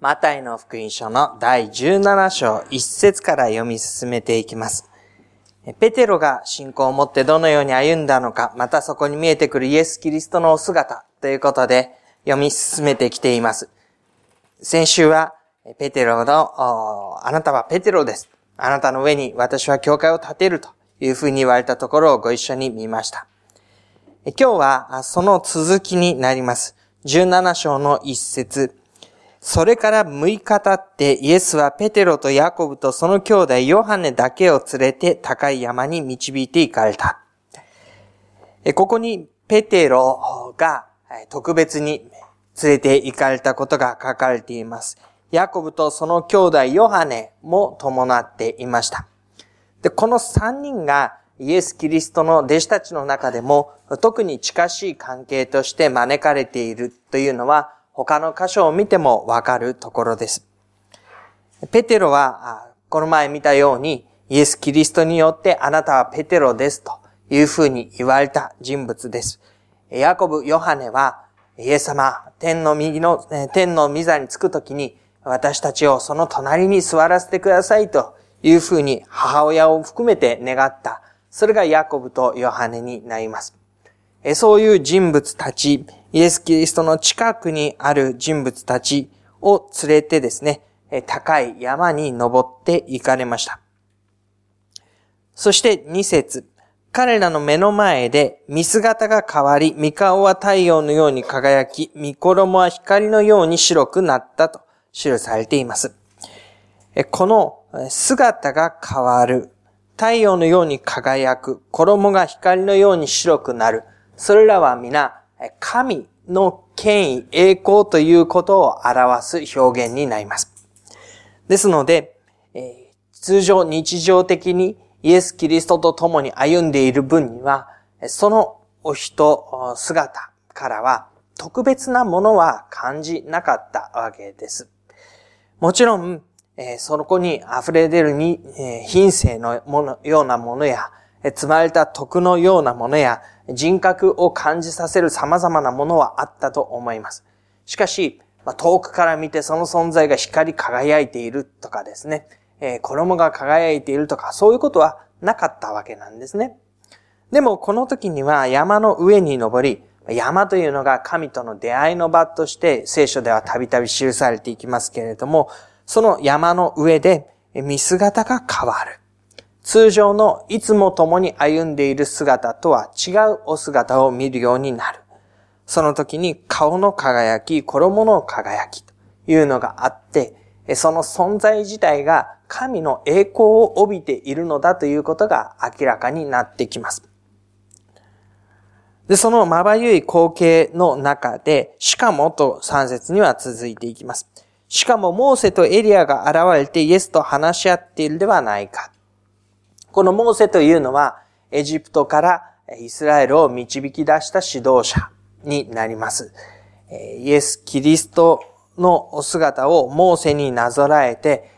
マタイの福音書の第17章1節から読み進めていきます。ペテロが信仰を持ってどのように歩んだのか、またそこに見えてくるイエス・キリストのお姿ということで読み進めてきています。先週は、ペテロの、あなたはペテロです。あなたの上に私は教会を建てるというふうに言われたところをご一緒に見ました。今日はその続きになります。17章の一節。それから6日経ってイエスはペテロとヤコブとその兄弟ヨハネだけを連れて高い山に導いて行かれた。ここにペテロが特別に連れて行かれたことが書かれています。ヤコブとその兄弟ヨハネも伴っていました。で、この3人がイエス・キリストの弟子たちの中でも特に近しい関係として招かれているというのは他の箇所を見てもわかるところです。ペテロは、この前見たように、イエス・キリストによってあなたはペテロですというふうに言われた人物です。ヤコブ・ヨハネは、イエス様、天の右の、天の御座に着くときに、私たちをその隣に座らせてくださいというふうに母親を含めて願った。それがヤコブとヨハネになります。そういう人物たち、イエス・キリストの近くにある人物たちを連れてですね、高い山に登って行かれました。そして二節。彼らの目の前で、見姿が変わり、見顔は太陽のように輝き、見衣は光のように白くなったと記されています。この姿が変わる、太陽のように輝く、衣が光のように白くなる、それらは皆神の権威、栄光ということを表す表現になります。ですので、通常日常的にイエス・キリストと共に歩んでいる分には、そのお人、姿からは特別なものは感じなかったわけです。もちろん、その子に溢れ出るに、品性のものようなものや、積まれた徳のようなものや、人格を感じさせる様々なものはあったと思います。しかし、遠くから見てその存在が光り輝いているとかですね、え、衣が輝いているとか、そういうことはなかったわけなんですね。でも、この時には山の上に登り、山というのが神との出会いの場として聖書ではたびたび記されていきますけれども、その山の上で見姿が変わる。通常のいつも共に歩んでいる姿とは違うお姿を見るようになる。その時に顔の輝き、衣の輝きというのがあって、その存在自体が神の栄光を帯びているのだということが明らかになってきます。で、そのまばゆい光景の中で、しかもと3節には続いていきます。しかもモーセとエリアが現れてイエスと話し合っているではないか。このモーセというのは、エジプトからイスラエルを導き出した指導者になります。イエス・キリストのお姿をモーセになぞらえて、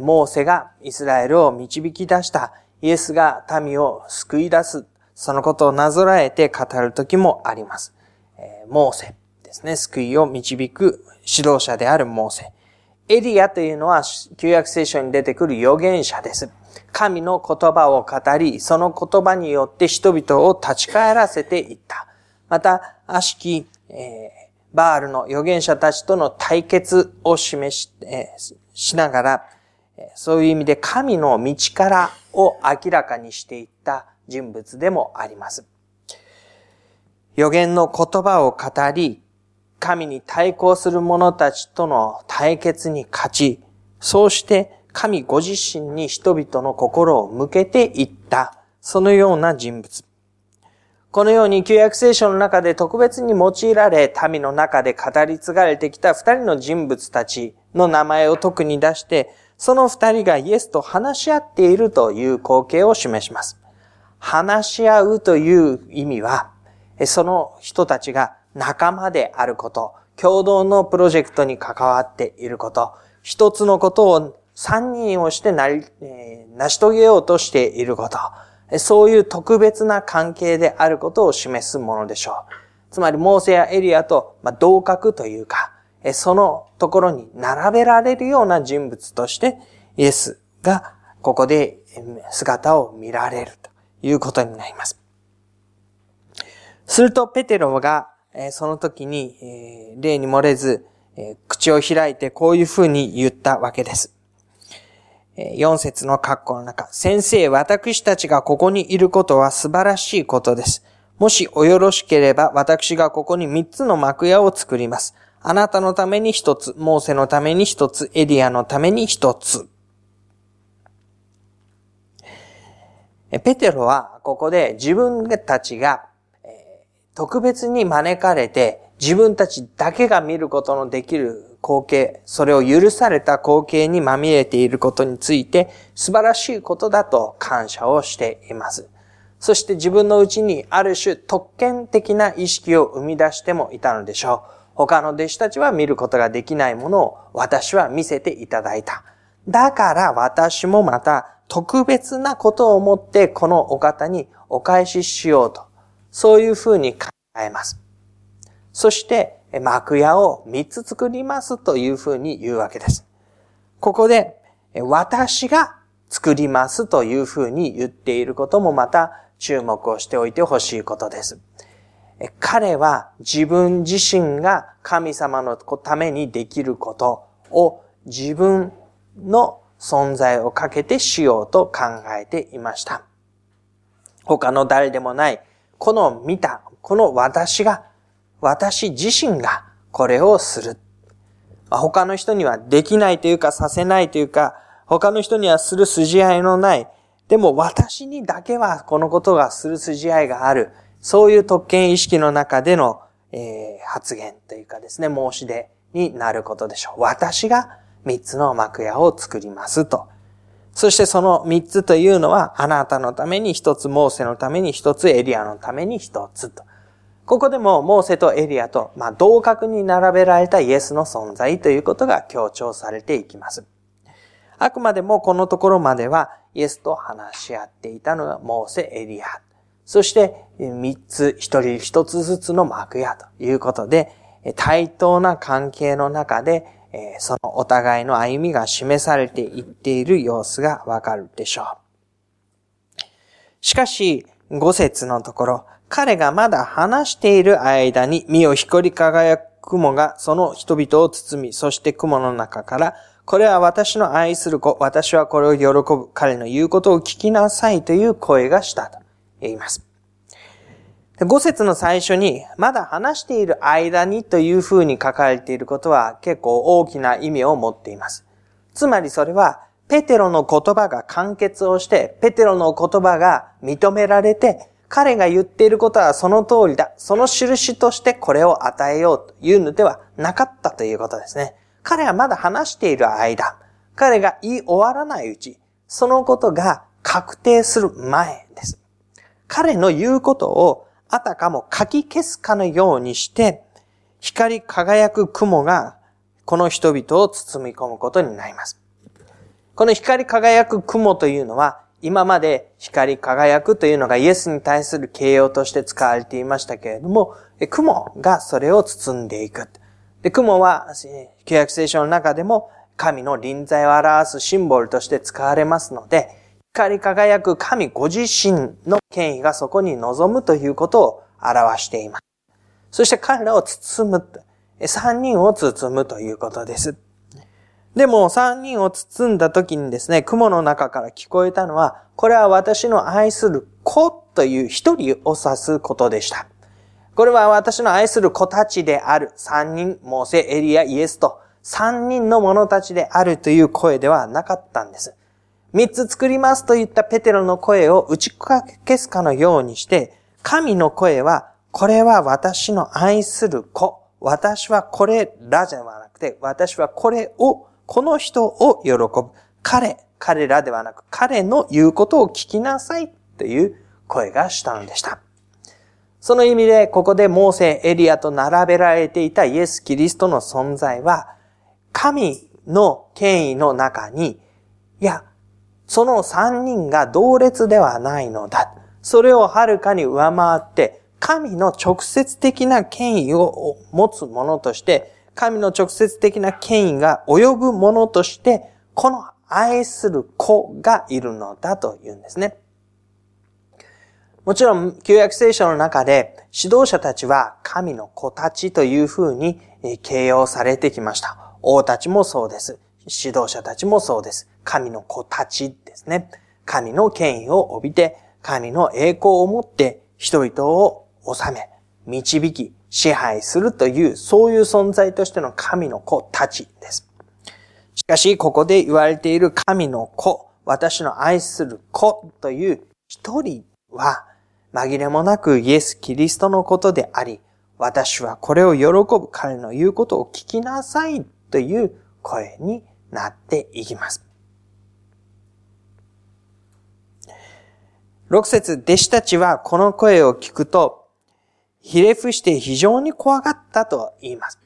モーセがイスラエルを導き出したイエスが民を救い出す、そのことをなぞらえて語る時もあります。モーセですね、救いを導く指導者であるモーセ。エリアというのは旧約聖書に出てくる預言者です。神の言葉を語り、その言葉によって人々を立ち返らせていった。また、悪しき、えー、バールの預言者たちとの対決を示し、えー、しながら、そういう意味で神の道からを明らかにしていった人物でもあります。預言の言葉を語り、神に対抗する者たちとの対決に勝ち、そうして神ご自身に人々の心を向けていった、そのような人物。このように旧約聖書の中で特別に用いられ、民の中で語り継がれてきた二人の人物たちの名前を特に出して、その二人がイエスと話し合っているという光景を示します。話し合うという意味は、その人たちが仲間であること、共同のプロジェクトに関わっていること、一つのことを三人をしてなり、えー、成し遂げようとしていること、そういう特別な関係であることを示すものでしょう。つまり、モーセやエリアと、ま、同格というか、そのところに並べられるような人物として、イエスがここで姿を見られるということになります。すると、ペテロが、その時に、例に漏れず、口を開いてこういうふうに言ったわけです。4節の括弧の中、先生、私たちがここにいることは素晴らしいことです。もしおよろしければ、私がここに3つの幕屋を作ります。あなたのために1つ、モーセのために1つ、エリアのために1つ。ペテロはここで自分たちが特別に招かれて自分たちだけが見ることのできる光景、それを許された光景にまみれていることについて素晴らしいことだと感謝をしています。そして自分のうちにある種特権的な意識を生み出してもいたのでしょう。他の弟子たちは見ることができないものを私は見せていただいた。だから私もまた特別なことをもってこのお方にお返ししようと。そういうふうに考えます。そして幕屋を3つ作りますというふうに言うわけです。ここで私が作りますというふうに言っていることもまた注目をしておいてほしいことです。彼は自分自身が神様のためにできることを自分の存在をかけてしようと考えていました。他の誰でもない、この見た、この私が私自身がこれをする。他の人にはできないというかさせないというか、他の人にはする筋合いのない。でも私にだけはこのことがする筋合いがある。そういう特権意識の中での、えー、発言というかですね、申し出になることでしょう。私が三つの幕屋を作りますと。そしてその三つというのは、あなたのために一つ、モーセのために一つ、エリアのために一つと。ここでもモーセとエリアと、まあ、同格に並べられたイエスの存在ということが強調されていきます。あくまでもこのところまではイエスと話し合っていたのがモーセ、エリア。そして三つ、一人一つずつの幕屋ということで、対等な関係の中で、そのお互いの歩みが示されていっている様子がわかるでしょう。しかし、五節のところ、彼がまだ話している間に、身を光り輝く雲がその人々を包み、そして雲の中から、これは私の愛する子、私はこれを喜ぶ、彼の言うことを聞きなさいという声がしたと言います。五節の最初に、まだ話している間にという風に書かれていることは結構大きな意味を持っています。つまりそれは、ペテロの言葉が完結をして、ペテロの言葉が認められて、彼が言っていることはその通りだ。その印としてこれを与えようというのではなかったということですね。彼はまだ話している間、彼が言い終わらないうち、そのことが確定する前です。彼の言うことをあたかも書き消すかのようにして、光り輝く雲がこの人々を包み込むことになります。この光り輝く雲というのは、今まで光り輝くというのがイエスに対する形容として使われていましたけれども、雲がそれを包んでいく。で雲は、旧約聖書の中でも神の臨在を表すシンボルとして使われますので、光り輝く神ご自身の権威がそこに臨むということを表しています。そして彼らを包む、三人を包むということです。でも三人を包んだ時にですね、雲の中から聞こえたのは、これは私の愛する子という一人を指すことでした。これは私の愛する子たちである三人、モーセ、エリア、イエスと三人の者たちであるという声ではなかったんです。三つ作りますと言ったペテロの声を打ち消すかのようにして、神の声は、これは私の愛する子。私はこれらじゃなくて、私はこれをこの人を喜ぶ。彼、彼らではなく、彼の言うことを聞きなさいという声がしたのでした。その意味で、ここでモーセ、エリアと並べられていたイエス・キリストの存在は、神の権威の中に、いや、その三人が同列ではないのだ。それをはるかに上回って、神の直接的な権威を持つ者として、神の直接的な権威が及ぶものとして、この愛する子がいるのだと言うんですね。もちろん、旧約聖書の中で指導者たちは神の子たちというふうに形容されてきました。王たちもそうです。指導者たちもそうです。神の子たちですね。神の権威を帯びて、神の栄光を持って人々を治め、導き、支配するという、そういう存在としての神の子たちです。しかし、ここで言われている神の子、私の愛する子という一人は、紛れもなくイエス・キリストのことであり、私はこれを喜ぶ彼の言うことを聞きなさいという声になっていきます。六節、弟子たちはこの声を聞くと、ひれ伏して非常に怖がったと言います。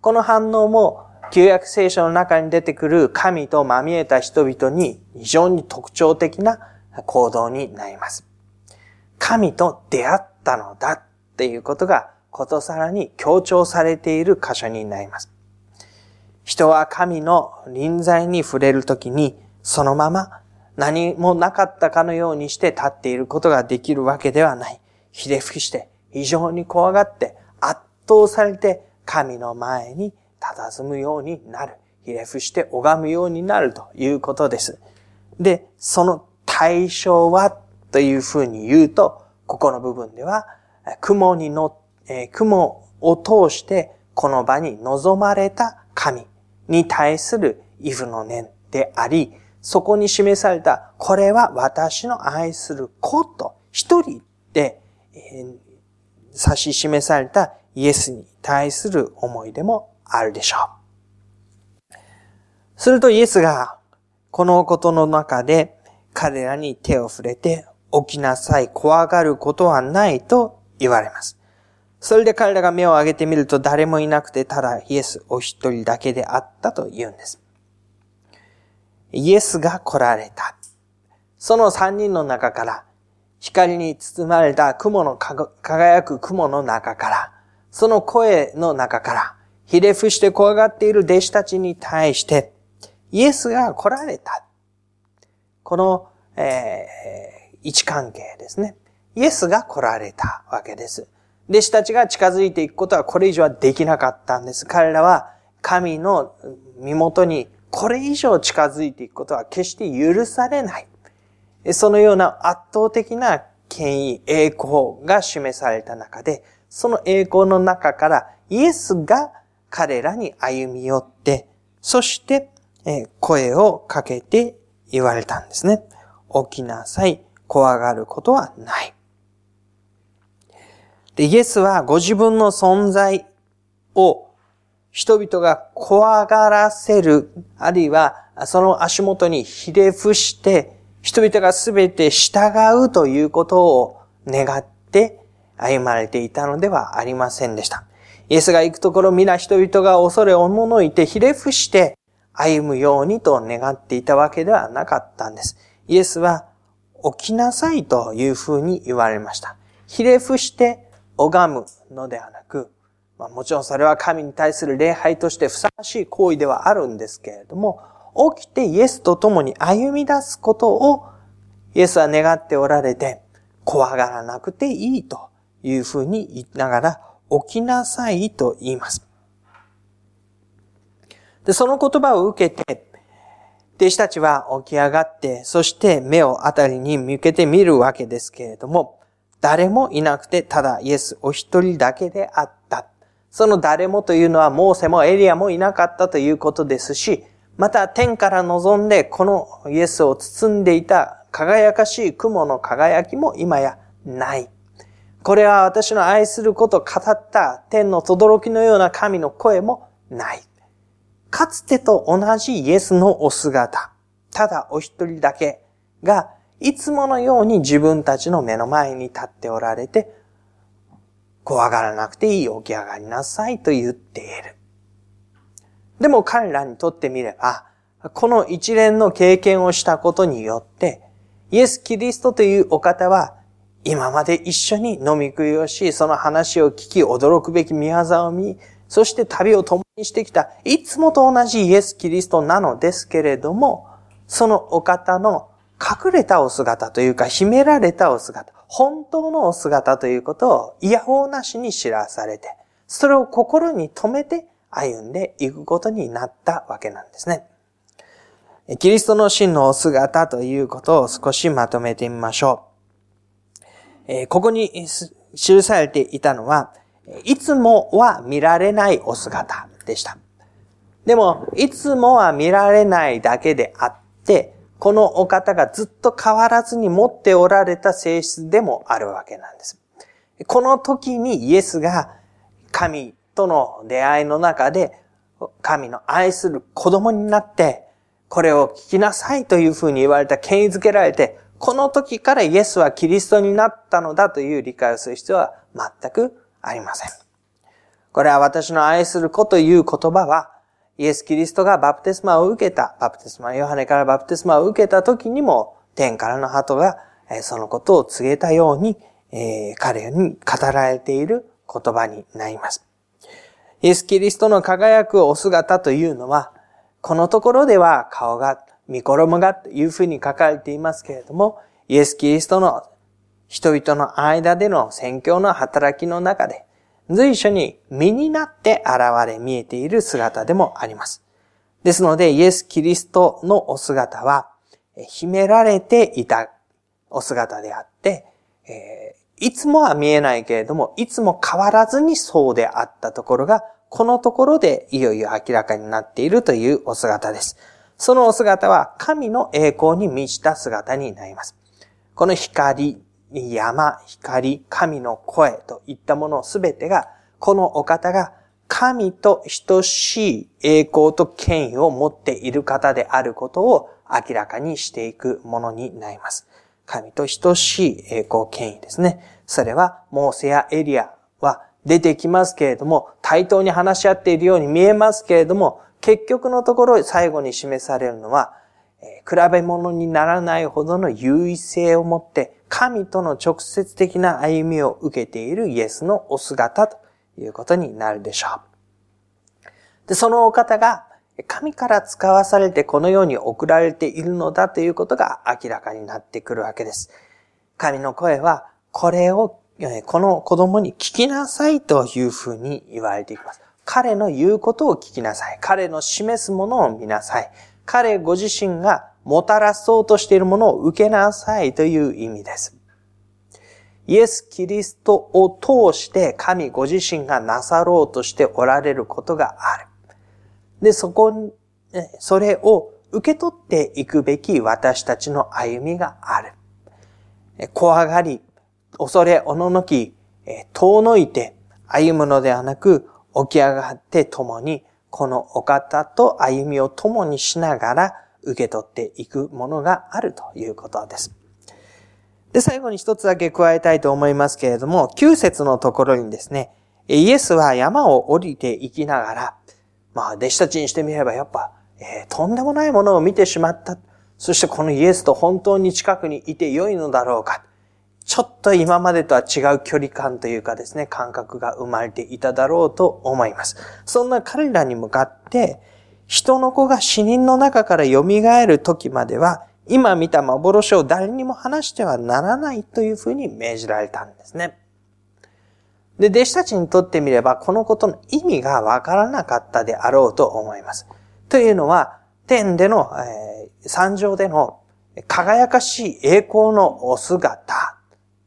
この反応も、旧約聖書の中に出てくる神とまみえた人々に非常に特徴的な行動になります。神と出会ったのだっていうことがことさらに強調されている箇所になります。人は神の臨在に触れるときに、そのまま何もなかったかのようにして立っていることができるわけではない。ひれ伏して、非常に怖がって、圧倒されて、神の前に佇むようになる。ひれ伏して拝むようになるということです。で、その対象はというふうに言うと、ここの部分では、雲に乗っえ、雲を通してこの場に望まれた神に対するイフの念であり、そこに示された、これは私の愛する子と一人で、えー、指し示されたイエスに対する思いでもあるでしょう。するとイエスがこのことの中で彼らに手を触れて起きなさい、怖がることはないと言われます。それで彼らが目を上げてみると誰もいなくてただイエスお一人だけであったと言うんです。イエスが来られた。その三人の中から、光に包まれた雲の輝く雲の中から、その声の中から、ひれ伏して怖がっている弟子たちに対して、イエスが来られた。この、えー、位置関係ですね。イエスが来られたわけです。弟子たちが近づいていくことはこれ以上はできなかったんです。彼らは神の身元にこれ以上近づいていくことは決して許されない。そのような圧倒的な権威、栄光が示された中で、その栄光の中からイエスが彼らに歩み寄って、そして声をかけて言われたんですね。起きなさい。怖がることはない。で、イエスはご自分の存在を人々が怖がらせる、あるいはその足元にひれ伏して、人々がすべて従うということを願って歩まれていたのではありませんでした。イエスが行くところ皆人々が恐れおののいてひれ伏して歩むようにと願っていたわけではなかったんです。イエスは起きなさいというふうに言われました。ひれ伏して拝むのではなく、まあ、もちろんそれは神に対する礼拝としてふさわしい行為ではあるんですけれども、起きてイエスと共に歩み出すことをイエスは願っておられて、怖がらなくていいというふうに言いながら、起きなさいと言います。で、その言葉を受けて、弟子たちは起き上がって、そして目をあたりに向けてみるわけですけれども、誰もいなくて、ただイエスお一人だけであった。その誰もというのは、モーセもエリアもいなかったということですし、また天から望んで、このイエスを包んでいた輝かしい雲の輝きも今やない。これは私の愛することを語った天の轟のような神の声もない。かつてと同じイエスのお姿、ただお一人だけがいつものように自分たちの目の前に立っておられて、怖がらなくていい起き上がりなさいと言っている。でも彼らにとってみれば、この一連の経験をしたことによって、イエス・キリストというお方は、今まで一緒に飲み食いをし、その話を聞き、驚くべき宮沢を見、そして旅を共にしてきた、いつもと同じイエス・キリストなのですけれども、そのお方の隠れたお姿というか、秘められたお姿、本当のお姿ということを嫌法なしに知らされて、それを心に留めて歩んでいくことになったわけなんですね。キリストの真のお姿ということを少しまとめてみましょう。ここに記されていたのは、いつもは見られないお姿でした。でも、いつもは見られないだけであって、このお方がずっと変わらずに持っておられた性質でもあるわけなんです。この時にイエスが神との出会いの中で神の愛する子供になって、これを聞きなさいというふうに言われた、権威づけられて、この時からイエスはキリストになったのだという理解をする必要は全くありません。これは私の愛する子という言葉は、イエス・キリストがバプテスマを受けた、バプテスマ、ヨハネからバプテスマを受けた時にも、天からの鳩がそのことを告げたように、彼に語られている言葉になります。イエス・キリストの輝くお姿というのは、このところでは顔が、見衣がというふうに書かれていますけれども、イエス・キリストの人々の間での宣教の働きの中で、随所に身になって現れ見えている姿でもあります。ですので、イエス・キリストのお姿は、秘められていたお姿であって、いつもは見えないけれども、いつも変わらずにそうであったところが、このところでいよいよ明らかになっているというお姿です。そのお姿は神の栄光に満ちた姿になります。この光、山、光、神の声といったものすべてが、このお方が神と等しい栄光と権威を持っている方であることを明らかにしていくものになります。神と等しい栄光権威ですね。それは、モーセやエリアは出てきますけれども、対等に話し合っているように見えますけれども、結局のところ最後に示されるのは、え、比べ物にならないほどの優位性を持って、神との直接的な歩みを受けているイエスのお姿ということになるでしょう。で、そのお方が神から使わされてこのように送られているのだということが明らかになってくるわけです。神の声は、これをこの子供に聞きなさいというふうに言われています。彼の言うことを聞きなさい。彼の示すものを見なさい。彼ご自身がもたらそうとしているものを受けなさいという意味です。イエス・キリストを通して神ご自身がなさろうとしておられることがある。で、そこ、それを受け取っていくべき私たちの歩みがある。怖がり、恐れおののき、遠のいて歩むのではなく、起き上がって共に、このお方と歩みを共にしながら受け取っていくものがあるということです。で、最後に一つだけ加えたいと思いますけれども、9節のところにですね、イエスは山を降りていきながら、まあ、弟子たちにしてみればやっぱ、えー、とんでもないものを見てしまった。そしてこのイエスと本当に近くにいて良いのだろうか。ちょっと今までとは違う距離感というかですね、感覚が生まれていただろうと思います。そんな彼らに向かって、人の子が死人の中から蘇る時までは、今見た幻を誰にも話してはならないというふうに命じられたんですね。で、弟子たちにとってみれば、このことの意味がわからなかったであろうと思います。というのは、天での、えー、山上での輝かしい栄光のお姿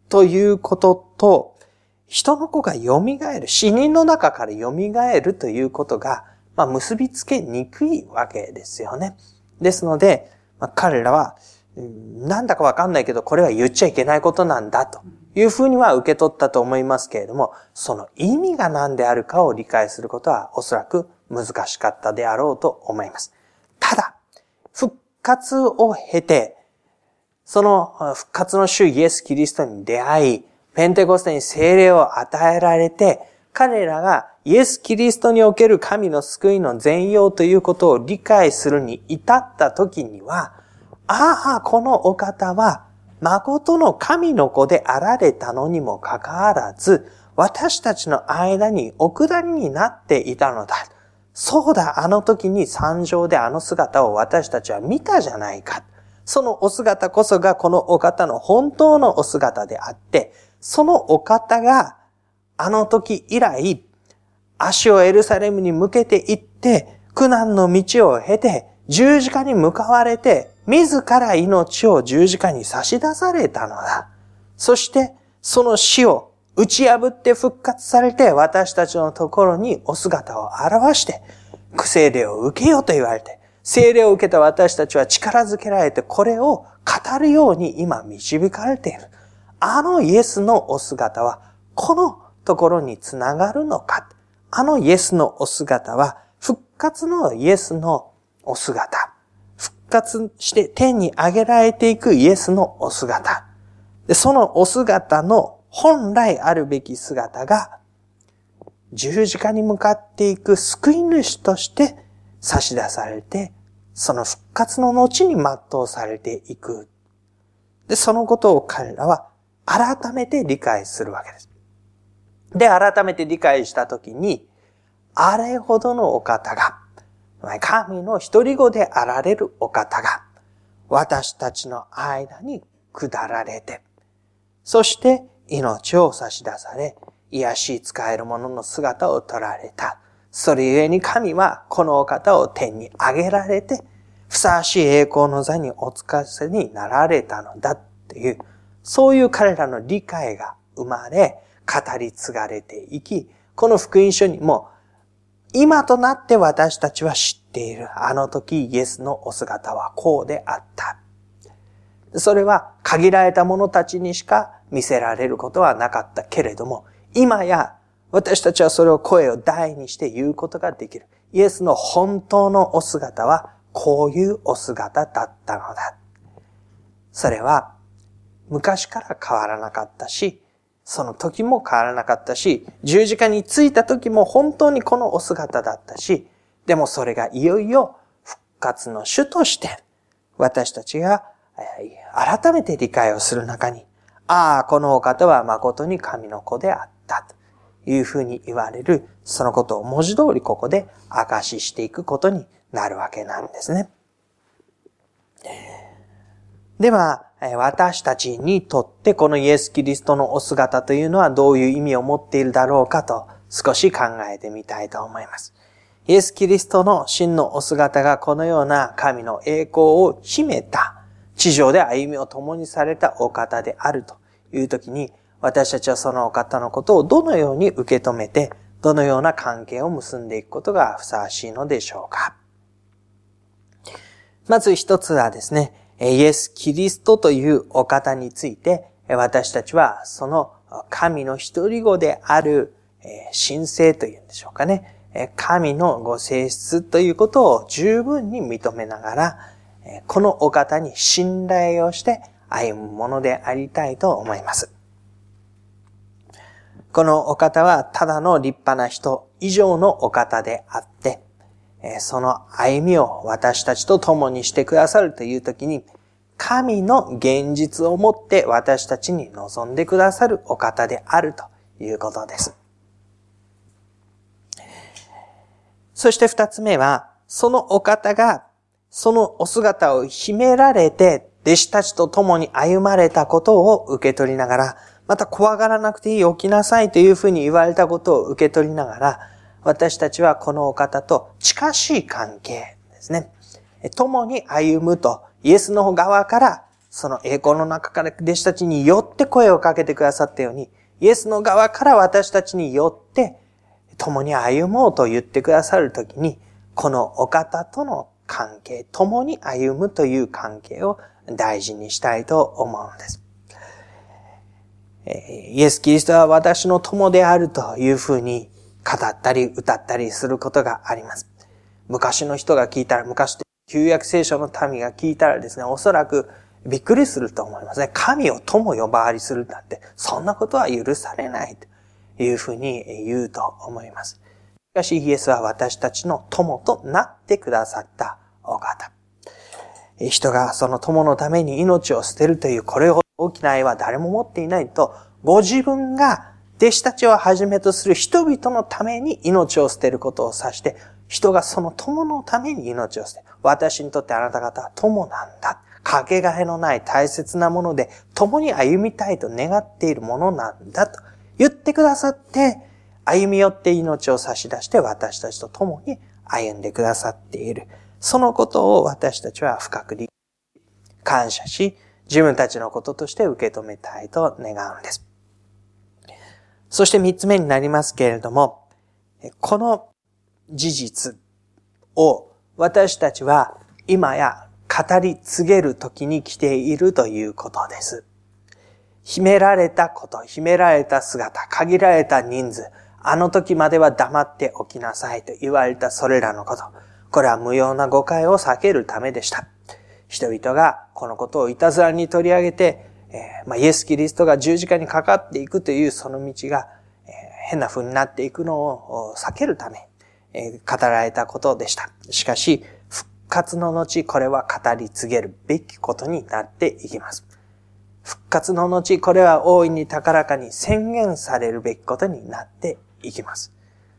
ということと、人の子が蘇る、死人の中から蘇るということが、まあ、結びつけにくいわけですよね。ですので、まあ、彼らは、なんだかわかんないけど、これは言っちゃいけないことなんだというふうには受け取ったと思いますけれども、その意味が何であるかを理解することはおそらく難しかったであろうと思います。ただ、復活を経て、その復活の主イエス・キリストに出会い、ペンテコステに精霊を与えられて、彼らがイエス・キリストにおける神の救いの全容ということを理解するに至った時には、ああ、このお方は、誠の神の子であられたのにもかかわらず、私たちの間にお下りになっていたのだ。そうだ、あの時に山上であの姿を私たちは見たじゃないか。そのお姿こそがこのお方の本当のお姿であって、そのお方があの時以来、足をエルサレムに向けて行って、苦難の道を経て、十字架に向かわれて、自ら命を十字架に差し出されたのだ。そして、その死を打ち破って復活されて、私たちのところにお姿を表して、苦聖霊を受けようと言われて、聖霊を受けた私たちは力づけられて、これを語るように今導かれている。あのイエスのお姿は、このところにつながるのか。あのイエスのお姿は、復活のイエスのお姿。復活して天に上げられていくイエスのお姿。で、そのお姿の本来あるべき姿が、十字架に向かっていく救い主として差し出されて、その復活の後に全うされていく。で、そのことを彼らは改めて理解するわけです。で、改めて理解したときに、あれほどのお方が、神の一人子であられるお方が、私たちの間に下られて、そして命を差し出され、癒し使える者の姿を取られた。それゆえに神はこのお方を天に上げられて、ふさわしい栄光の座におつかせになられたのだっていう、そういう彼らの理解が生まれ、語り継がれていき、この福音書にも、今となって私たちは知っている。あの時イエスのお姿はこうであった。それは限られた者たちにしか見せられることはなかったけれども、今や私たちはそれを声を大にして言うことができる。イエスの本当のお姿はこういうお姿だったのだ。それは昔から変わらなかったし、その時も変わらなかったし、十字架に着いた時も本当にこのお姿だったし、でもそれがいよいよ復活の主として、私たちが改めて理解をする中に、ああ、このお方は誠に神の子であったというふうに言われる、そのことを文字通りここで証ししていくことになるわけなんですね。では、私たちにとってこのイエス・キリストのお姿というのはどういう意味を持っているだろうかと少し考えてみたいと思います。イエス・キリストの真のお姿がこのような神の栄光を秘めた地上で歩みを共にされたお方であるというときに私たちはそのお方のことをどのように受け止めてどのような関係を結んでいくことがふさわしいのでしょうか。まず一つはですね、イエス・キリストというお方について、私たちはその神の一人子である神聖というんでしょうかね。神のご性質ということを十分に認めながら、このお方に信頼をして歩むものでありたいと思います。このお方はただの立派な人以上のお方であって、その歩みを私たちと共にしてくださるというときに、神の現実をもって私たちに望んでくださるお方であるということです。そして二つ目は、そのお方が、そのお姿を秘められて、弟子たちと共に歩まれたことを受け取りながら、また怖がらなくていい、起きなさいというふうに言われたことを受け取りながら、私たちはこのお方と近しい関係ですね。共に歩むと、イエスの側から、その栄光の中から弟子たちによって声をかけてくださったように、イエスの側から私たちによって、共に歩もうと言ってくださるときに、このお方との関係、共に歩むという関係を大事にしたいと思うのです。イエス・キリストは私の友であるというふうに語ったり歌ったりすることがあります。昔の人が聞いたら、昔で旧約聖書の民が聞いたらですね、おそらくびっくりすると思いますね。神を友呼ばわりするなんて、そんなことは許されないというふうに言うと思います。しかしイエスは私たちの友となってくださったお方。人がその友のために命を捨てるというこれほど大きな愛は誰も持っていないと、ご自分が弟子たちをはじめとする人々のために命を捨てることを指して、人がその友のために命を捨て、私にとってあなた方は友なんだ。かけがえのない大切なもので、共に歩みたいと願っているものなんだと言ってくださって、歩み寄って命を差し出して私たちと共に歩んでくださっている。そのことを私たちは深く理解感謝し、自分たちのこととして受け止めたいと願うんです。そして三つ目になりますけれども、この事実を私たちは今や語り継げる時に来ているということです。秘められたこと、秘められた姿、限られた人数、あの時までは黙っておきなさいと言われたそれらのこと。これは無用な誤解を避けるためでした。人々がこのことをいたずらに取り上げて、え、まあ、イエス・キリストが十字架にかかっていくというその道が、え、変な風になっていくのを避けるため、え、語られたことでした。しかし、復活の後、これは語り継げるべきことになっていきます。復活の後、これは大いに高らかに宣言されるべきことになっていきます。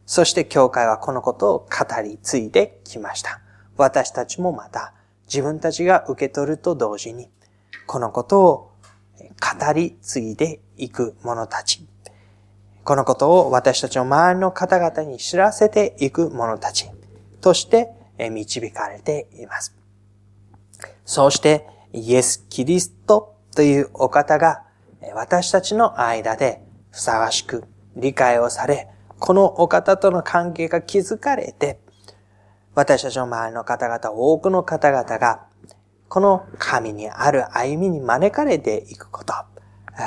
そして教会はこのことを語り継いできました。私たちもまた自分たちが受け取ると同時に、このことを語り継いでいく者たち。このことを私たちの周りの方々に知らせていく者たちとして導かれています。そうしてイエス・キリストというお方が私たちの間でふさわしく理解をされ、このお方との関係が築かれて、私たちの周りの方々、多くの方々が、この神にある歩みに招かれていくこと、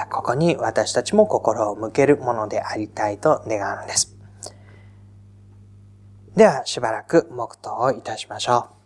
ここに私たちも心を向けるものでありたいと願うんです。では、しばらく黙祷をいたしましょう。